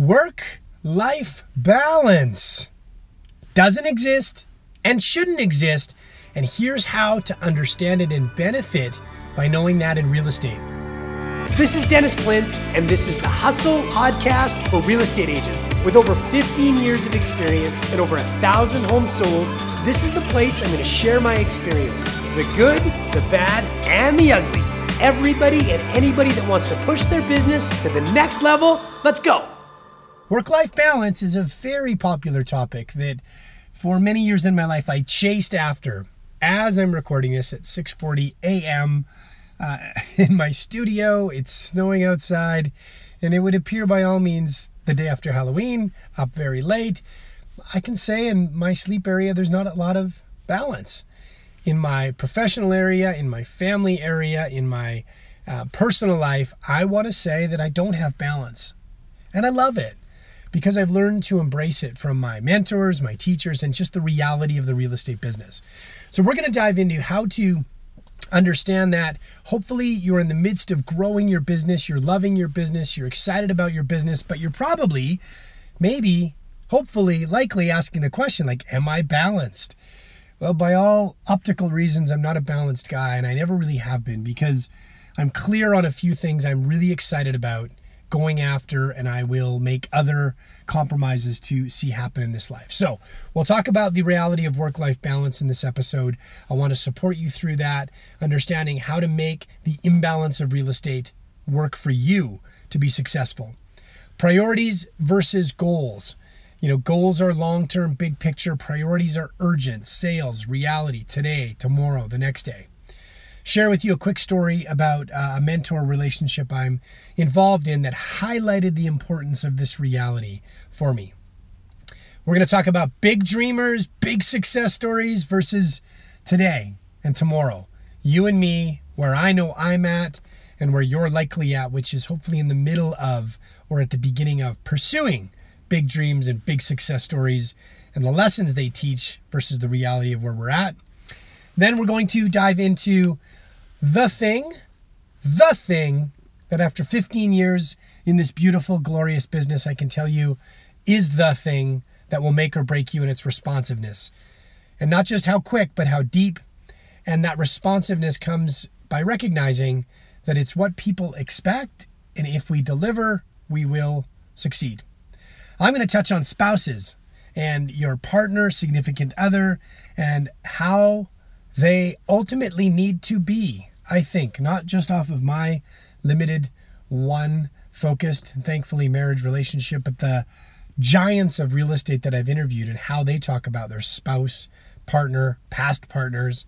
Work life balance doesn't exist and shouldn't exist. And here's how to understand it and benefit by knowing that in real estate. This is Dennis Plintz, and this is the Hustle Podcast for real estate agents. With over 15 years of experience and over a thousand homes sold, this is the place I'm going to share my experiences the good, the bad, and the ugly. Everybody and anybody that wants to push their business to the next level, let's go. Work life balance is a very popular topic that for many years in my life I chased after. As I'm recording this at 6:40 a.m. Uh, in my studio, it's snowing outside, and it would appear by all means the day after Halloween, up very late. I can say in my sleep area, there's not a lot of balance. In my professional area, in my family area, in my uh, personal life, I want to say that I don't have balance. And I love it because I've learned to embrace it from my mentors, my teachers, and just the reality of the real estate business. So, we're going to dive into how to understand that. Hopefully, you're in the midst of growing your business, you're loving your business, you're excited about your business, but you're probably, maybe, hopefully, likely asking the question like, Am I balanced? Well, by all optical reasons, I'm not a balanced guy, and I never really have been because I'm clear on a few things I'm really excited about going after, and I will make other compromises to see happen in this life. So, we'll talk about the reality of work life balance in this episode. I want to support you through that, understanding how to make the imbalance of real estate work for you to be successful. Priorities versus goals. You know, goals are long term, big picture. Priorities are urgent, sales, reality, today, tomorrow, the next day share with you a quick story about uh, a mentor relationship I'm involved in that highlighted the importance of this reality for me. We're going to talk about big dreamers, big success stories versus today and tomorrow. You and me, where I know I'm at, and where you're likely at, which is hopefully in the middle of or at the beginning of pursuing big dreams and big success stories and the lessons they teach versus the reality of where we're at. Then we're going to dive into the thing, the thing that after 15 years in this beautiful, glorious business, I can tell you is the thing that will make or break you in its responsiveness. And not just how quick, but how deep. And that responsiveness comes by recognizing that it's what people expect. And if we deliver, we will succeed. I'm going to touch on spouses and your partner, significant other, and how they ultimately need to be I think, not just off of my limited one focused, thankfully, marriage relationship, but the giants of real estate that I've interviewed and how they talk about their spouse, partner, past partners.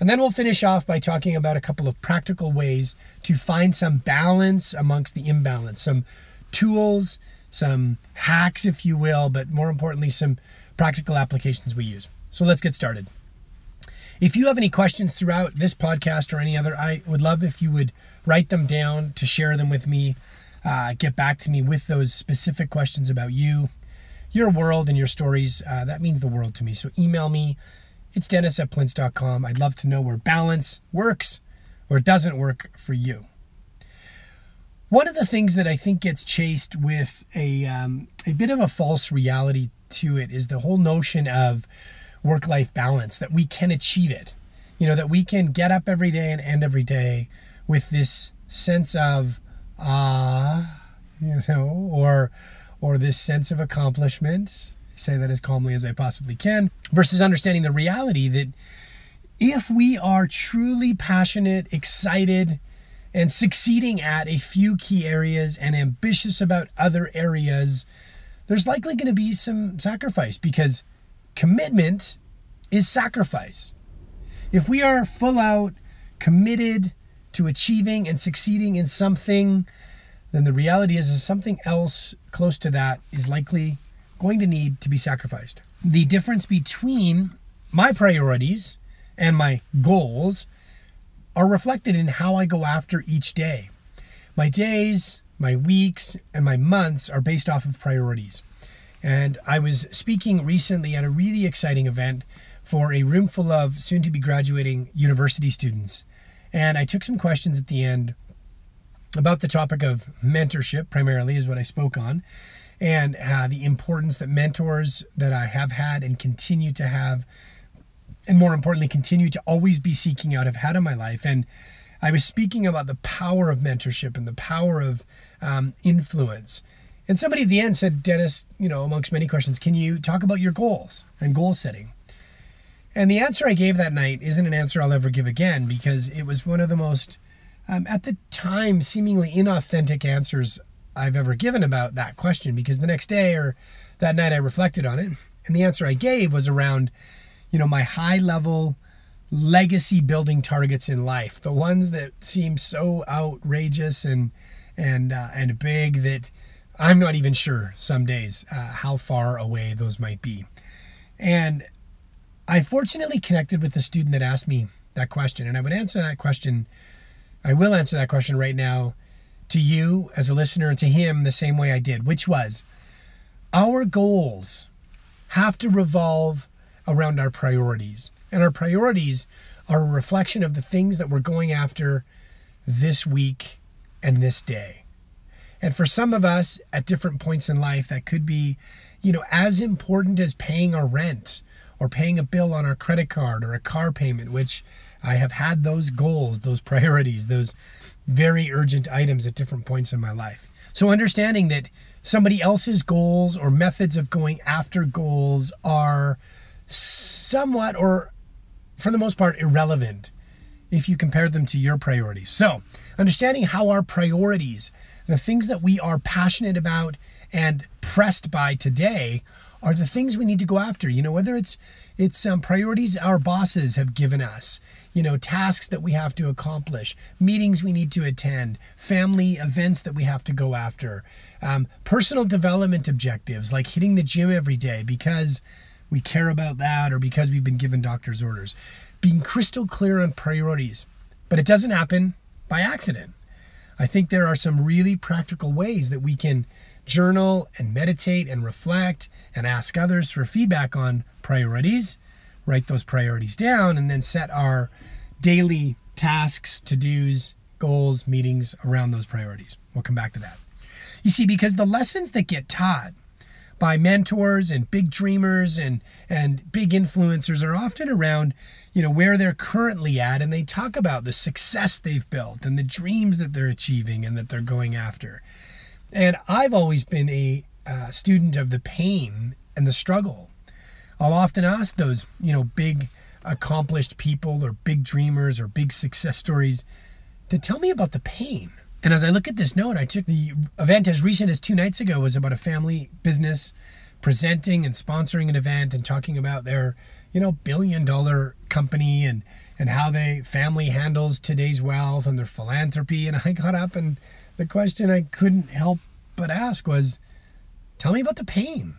And then we'll finish off by talking about a couple of practical ways to find some balance amongst the imbalance, some tools, some hacks, if you will, but more importantly, some practical applications we use. So let's get started. If you have any questions throughout this podcast or any other, I would love if you would write them down to share them with me. Uh, get back to me with those specific questions about you, your world, and your stories. Uh, that means the world to me. So email me. It's dennis at plintz.com. I'd love to know where balance works or doesn't work for you. One of the things that I think gets chased with a, um, a bit of a false reality to it is the whole notion of work life balance, that we can achieve it. You know, that we can get up every day and end every day with this sense of ah, you know, or or this sense of accomplishment. say that as calmly as I possibly can, versus understanding the reality that if we are truly passionate, excited, and succeeding at a few key areas and ambitious about other areas, there's likely going to be some sacrifice because commitment is sacrifice. If we are full out committed to achieving and succeeding in something, then the reality is, is something else close to that is likely going to need to be sacrificed. The difference between my priorities and my goals are reflected in how I go after each day. My days, my weeks, and my months are based off of priorities. And I was speaking recently at a really exciting event for a room full of soon to be graduating university students. And I took some questions at the end about the topic of mentorship, primarily, is what I spoke on. and uh, the importance that mentors that I have had and continue to have, and more importantly, continue to always be seeking out, have had in my life. And I was speaking about the power of mentorship and the power of um, influence. And somebody at the end said, Dennis, you know, amongst many questions, can you talk about your goals and goal setting? And the answer I gave that night isn't an answer I'll ever give again because it was one of the most, um, at the time, seemingly inauthentic answers I've ever given about that question. Because the next day or that night I reflected on it, and the answer I gave was around, you know, my high level legacy building targets in life, the ones that seem so outrageous and and uh, and big that I'm not even sure some days uh, how far away those might be. And I fortunately connected with the student that asked me that question, and I would answer that question. I will answer that question right now to you as a listener and to him the same way I did, which was our goals have to revolve around our priorities. And our priorities are a reflection of the things that we're going after this week and this day. And for some of us at different points in life, that could be, you know, as important as paying our rent or paying a bill on our credit card or a car payment, which I have had those goals, those priorities, those very urgent items at different points in my life. So understanding that somebody else's goals or methods of going after goals are somewhat or for the most part irrelevant if you compare them to your priorities. So, understanding how our priorities, the things that we are passionate about and pressed by today, are the things we need to go after. You know, whether it's it's um, priorities our bosses have given us, you know, tasks that we have to accomplish, meetings we need to attend, family events that we have to go after, um, personal development objectives like hitting the gym every day because we care about that or because we've been given doctor's orders. Being crystal clear on priorities. But it doesn't happen by accident. I think there are some really practical ways that we can journal and meditate and reflect and ask others for feedback on priorities, write those priorities down, and then set our daily tasks, to dos, goals, meetings around those priorities. We'll come back to that. You see, because the lessons that get taught by mentors and big dreamers and and big influencers are often around you know where they're currently at and they talk about the success they've built and the dreams that they're achieving and that they're going after. And i've always been a uh, student of the pain and the struggle. I'll often ask those you know big accomplished people or big dreamers or big success stories to tell me about the pain and as I look at this note, I took the event as recent as two nights ago was about a family business presenting and sponsoring an event and talking about their, you know, billion dollar company and and how they family handles today's wealth and their philanthropy. And I got up and the question I couldn't help but ask was, tell me about the pain.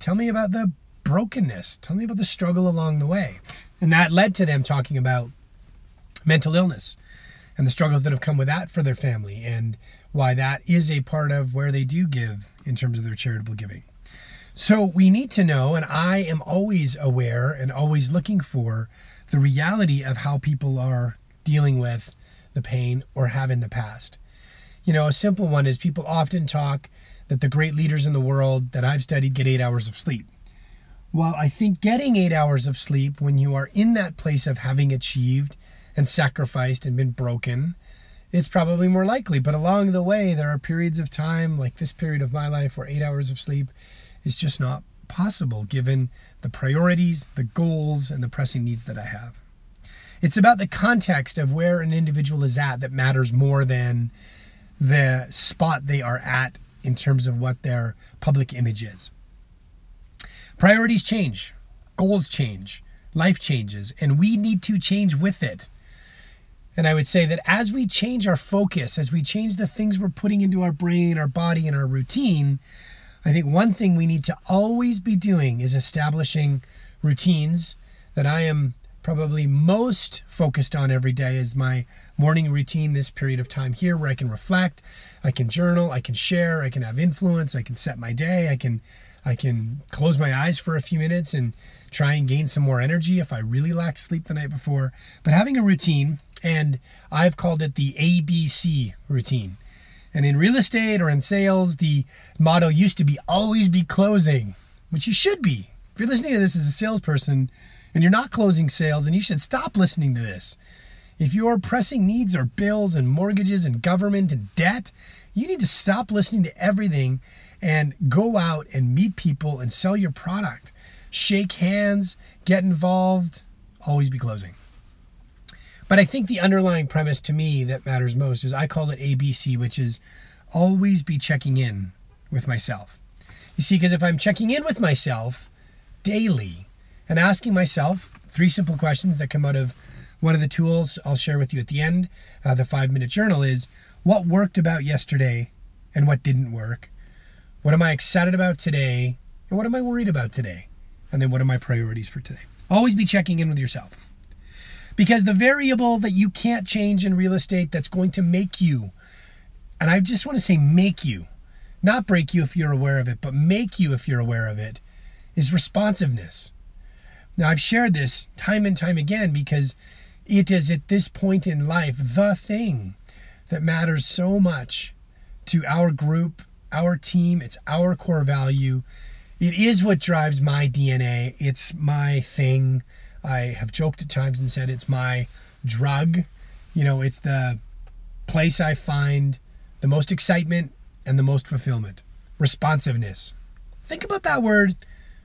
Tell me about the brokenness. Tell me about the struggle along the way. And that led to them talking about mental illness and the struggles that have come with that for their family and why that is a part of where they do give in terms of their charitable giving. So we need to know, and I am always aware and always looking for the reality of how people are dealing with the pain or have in the past. You know, a simple one is people often talk that the great leaders in the world that I've studied get eight hours of sleep. Well, I think getting eight hours of sleep when you are in that place of having achieved and sacrificed and been broken, it's probably more likely. But along the way, there are periods of time, like this period of my life, where eight hours of sleep is just not possible given the priorities, the goals, and the pressing needs that I have. It's about the context of where an individual is at that matters more than the spot they are at in terms of what their public image is. Priorities change, goals change, life changes, and we need to change with it. And I would say that as we change our focus, as we change the things we're putting into our brain, our body, and our routine, I think one thing we need to always be doing is establishing routines that I am probably most focused on every day is my morning routine this period of time here where I can reflect, I can journal, I can share, I can have influence, I can set my day, I can I can close my eyes for a few minutes and try and gain some more energy if I really lack sleep the night before. But having a routine and I've called it the ABC routine. And in real estate or in sales, the motto used to be always be closing, which you should be. If you're listening to this as a salesperson and you're not closing sales, then you should stop listening to this. If your pressing needs are bills and mortgages and government and debt, you need to stop listening to everything and go out and meet people and sell your product. Shake hands, get involved, always be closing. But I think the underlying premise to me that matters most is I call it ABC, which is always be checking in with myself. You see, because if I'm checking in with myself daily and asking myself three simple questions that come out of one of the tools I'll share with you at the end, uh, the five minute journal, is what worked about yesterday and what didn't work? What am I excited about today? And what am I worried about today? And then what are my priorities for today? Always be checking in with yourself. Because the variable that you can't change in real estate that's going to make you, and I just want to say make you, not break you if you're aware of it, but make you if you're aware of it, is responsiveness. Now, I've shared this time and time again because it is at this point in life the thing that matters so much to our group, our team. It's our core value. It is what drives my DNA. It's my thing. I have joked at times and said it's my drug. You know, it's the place I find the most excitement and the most fulfillment. Responsiveness. Think about that word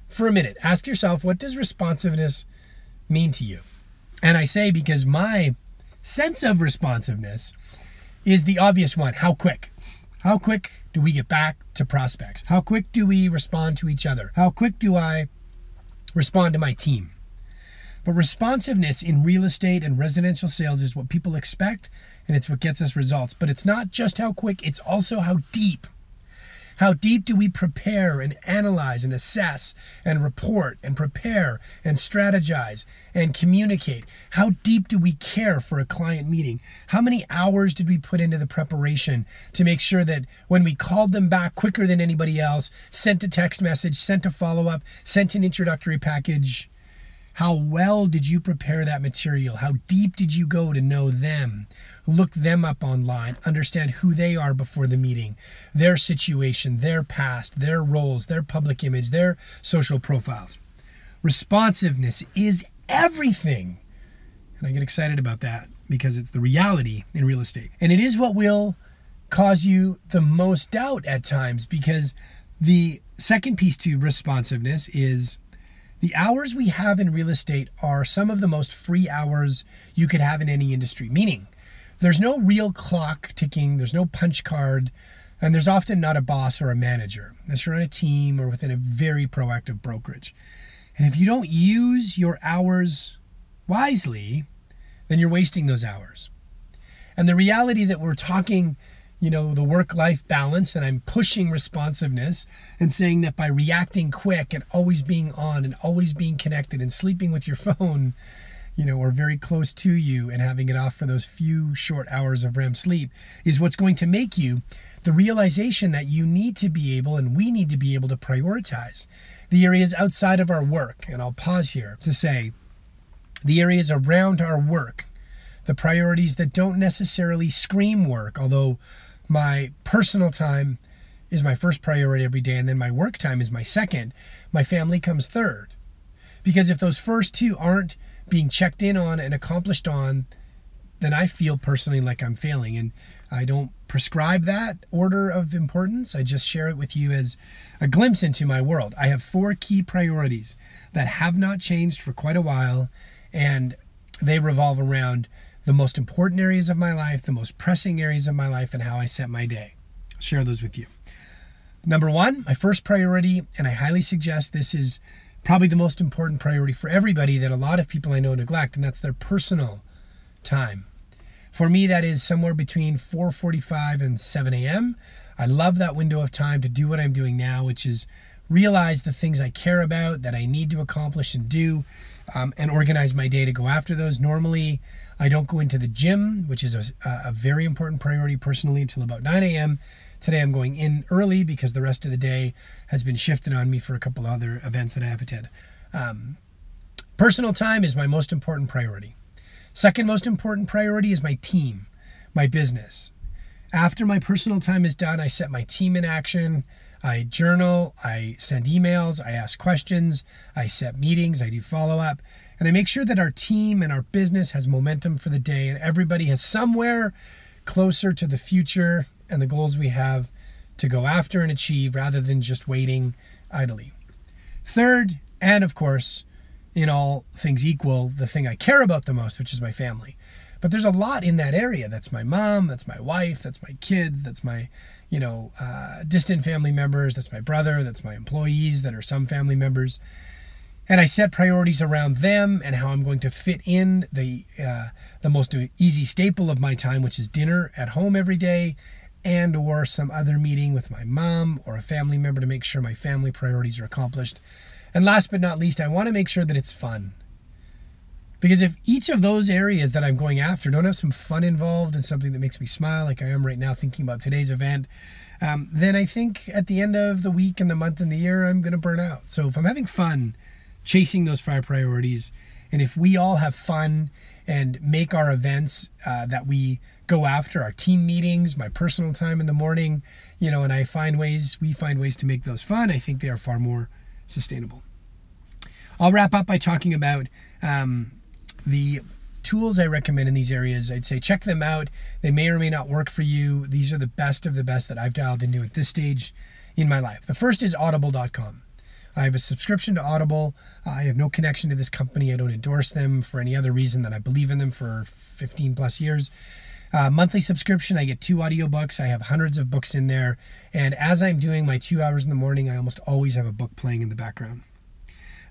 for a minute. Ask yourself, what does responsiveness mean to you? And I say because my sense of responsiveness is the obvious one how quick? How quick do we get back to prospects? How quick do we respond to each other? How quick do I respond to my team? But responsiveness in real estate and residential sales is what people expect, and it's what gets us results. But it's not just how quick, it's also how deep. How deep do we prepare and analyze and assess and report and prepare and strategize and communicate? How deep do we care for a client meeting? How many hours did we put into the preparation to make sure that when we called them back quicker than anybody else, sent a text message, sent a follow up, sent an introductory package, how well did you prepare that material? How deep did you go to know them? Look them up online, understand who they are before the meeting, their situation, their past, their roles, their public image, their social profiles. Responsiveness is everything. And I get excited about that because it's the reality in real estate. And it is what will cause you the most doubt at times because the second piece to responsiveness is the hours we have in real estate are some of the most free hours you could have in any industry, meaning there's no real clock ticking, there's no punch card, and there's often not a boss or a manager unless you're on a team or within a very proactive brokerage. And if you don't use your hours wisely, then you're wasting those hours. And the reality that we're talking you know, the work life balance and I'm pushing responsiveness and saying that by reacting quick and always being on and always being connected and sleeping with your phone, you know, or very close to you and having it off for those few short hours of REM sleep is what's going to make you the realization that you need to be able and we need to be able to prioritize the areas outside of our work. And I'll pause here to say the areas around our work, the priorities that don't necessarily scream work, although my personal time is my first priority every day, and then my work time is my second. My family comes third. Because if those first two aren't being checked in on and accomplished on, then I feel personally like I'm failing. And I don't prescribe that order of importance. I just share it with you as a glimpse into my world. I have four key priorities that have not changed for quite a while, and they revolve around the most important areas of my life, the most pressing areas of my life, and how I set my day. I'll share those with you. Number one, my first priority, and I highly suggest this is probably the most important priority for everybody that a lot of people I know neglect, and that's their personal time. For me, that is somewhere between 4:45 and 7 a.m. I love that window of time to do what I'm doing now, which is realize the things I care about that I need to accomplish and do, um, and organize my day to go after those. Normally, I don't go into the gym, which is a, a very important priority personally, until about 9 a.m. Today I'm going in early because the rest of the day has been shifted on me for a couple other events that I have attended. Um, personal time is my most important priority. Second most important priority is my team, my business. After my personal time is done, I set my team in action. I journal, I send emails, I ask questions, I set meetings, I do follow up, and I make sure that our team and our business has momentum for the day and everybody has somewhere closer to the future and the goals we have to go after and achieve rather than just waiting idly. Third, and of course, in all things equal, the thing I care about the most, which is my family. But there's a lot in that area. That's my mom, that's my wife, that's my kids, that's my, you know, uh, distant family members, that's my brother, that's my employees that are some family members. And I set priorities around them and how I'm going to fit in the uh, the most easy staple of my time, which is dinner at home every day, and or some other meeting with my mom or a family member to make sure my family priorities are accomplished. And last but not least, I want to make sure that it's fun. Because if each of those areas that I'm going after don't have some fun involved and something that makes me smile, like I am right now thinking about today's event, um, then I think at the end of the week and the month and the year, I'm going to burn out. So if I'm having fun chasing those five priorities, and if we all have fun and make our events uh, that we go after, our team meetings, my personal time in the morning, you know, and I find ways, we find ways to make those fun, I think they are far more sustainable. I'll wrap up by talking about um, the tools I recommend in these areas, I'd say check them out. They may or may not work for you. These are the best of the best that I've dialed into at this stage in my life. The first is audible.com. I have a subscription to Audible. I have no connection to this company. I don't endorse them for any other reason than I believe in them for 15 plus years. Uh, monthly subscription, I get two audiobooks. I have hundreds of books in there. And as I'm doing my two hours in the morning, I almost always have a book playing in the background.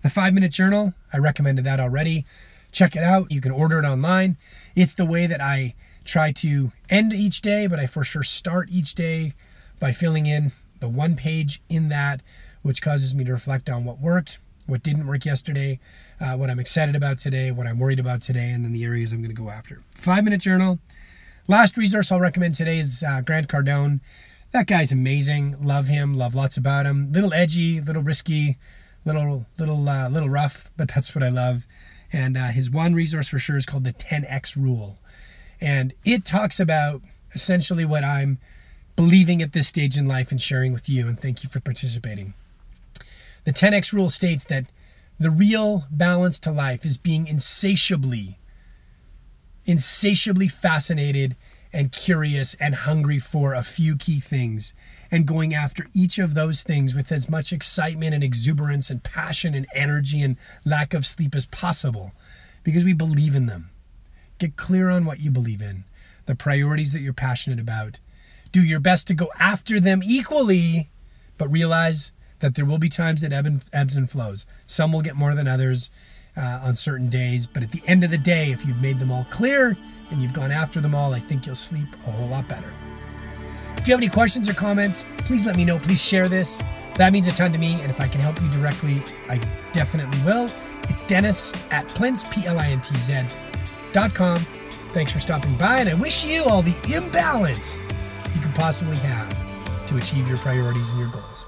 The five minute journal, I recommended that already. Check it out. You can order it online. It's the way that I try to end each day, but I for sure start each day by filling in the one page in that, which causes me to reflect on what worked, what didn't work yesterday, uh, what I'm excited about today, what I'm worried about today, and then the areas I'm going to go after. Five minute journal. Last resource I'll recommend today is uh, Grant Cardone. That guy's amazing. Love him. Love lots about him. Little edgy, little risky, little little uh, little rough, but that's what I love. And uh, his one resource for sure is called the 10x rule. And it talks about essentially what I'm believing at this stage in life and sharing with you. And thank you for participating. The 10x rule states that the real balance to life is being insatiably, insatiably fascinated and curious and hungry for a few key things and going after each of those things with as much excitement and exuberance and passion and energy and lack of sleep as possible because we believe in them. Get clear on what you believe in, the priorities that you're passionate about. Do your best to go after them equally, but realize that there will be times that ebb and, ebbs and flows. Some will get more than others uh, on certain days, but at the end of the day, if you've made them all clear, and you've gone after them all, I think you'll sleep a whole lot better. If you have any questions or comments, please let me know. Please share this. That means a ton to me, and if I can help you directly, I definitely will. It's Dennis at Plintz, P-L-I-N-T-Z dot com. Thanks for stopping by, and I wish you all the imbalance you could possibly have to achieve your priorities and your goals.